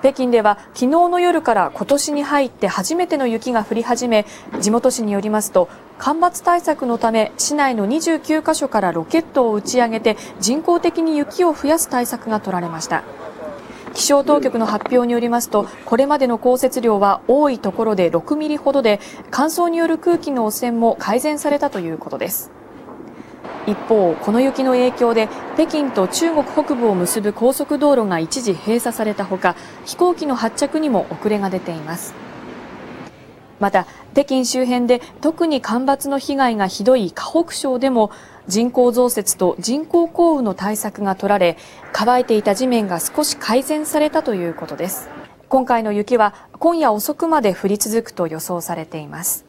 北京では昨日の夜から今年に入って初めての雪が降り始め地元紙によりますと干ばつ対策のため市内の29カ所からロケットを打ち上げて人工的に雪を増やす対策が取られました。気象当局の発表によりますとこれまでの降雪量は多いところで6ミリほどで乾燥による空気の汚染も改善されたということです。一方、この雪の影響で北京と中国北部を結ぶ高速道路が一時閉鎖されたほか飛行機の発着にも遅れが出ています。また北京周辺で特に干ばつの被害がひどい河北省でも人工増設と人工降雨の対策が取られ乾いていた地面が少し改善されたということです。今回の雪は今夜遅くまで降り続くと予想されています。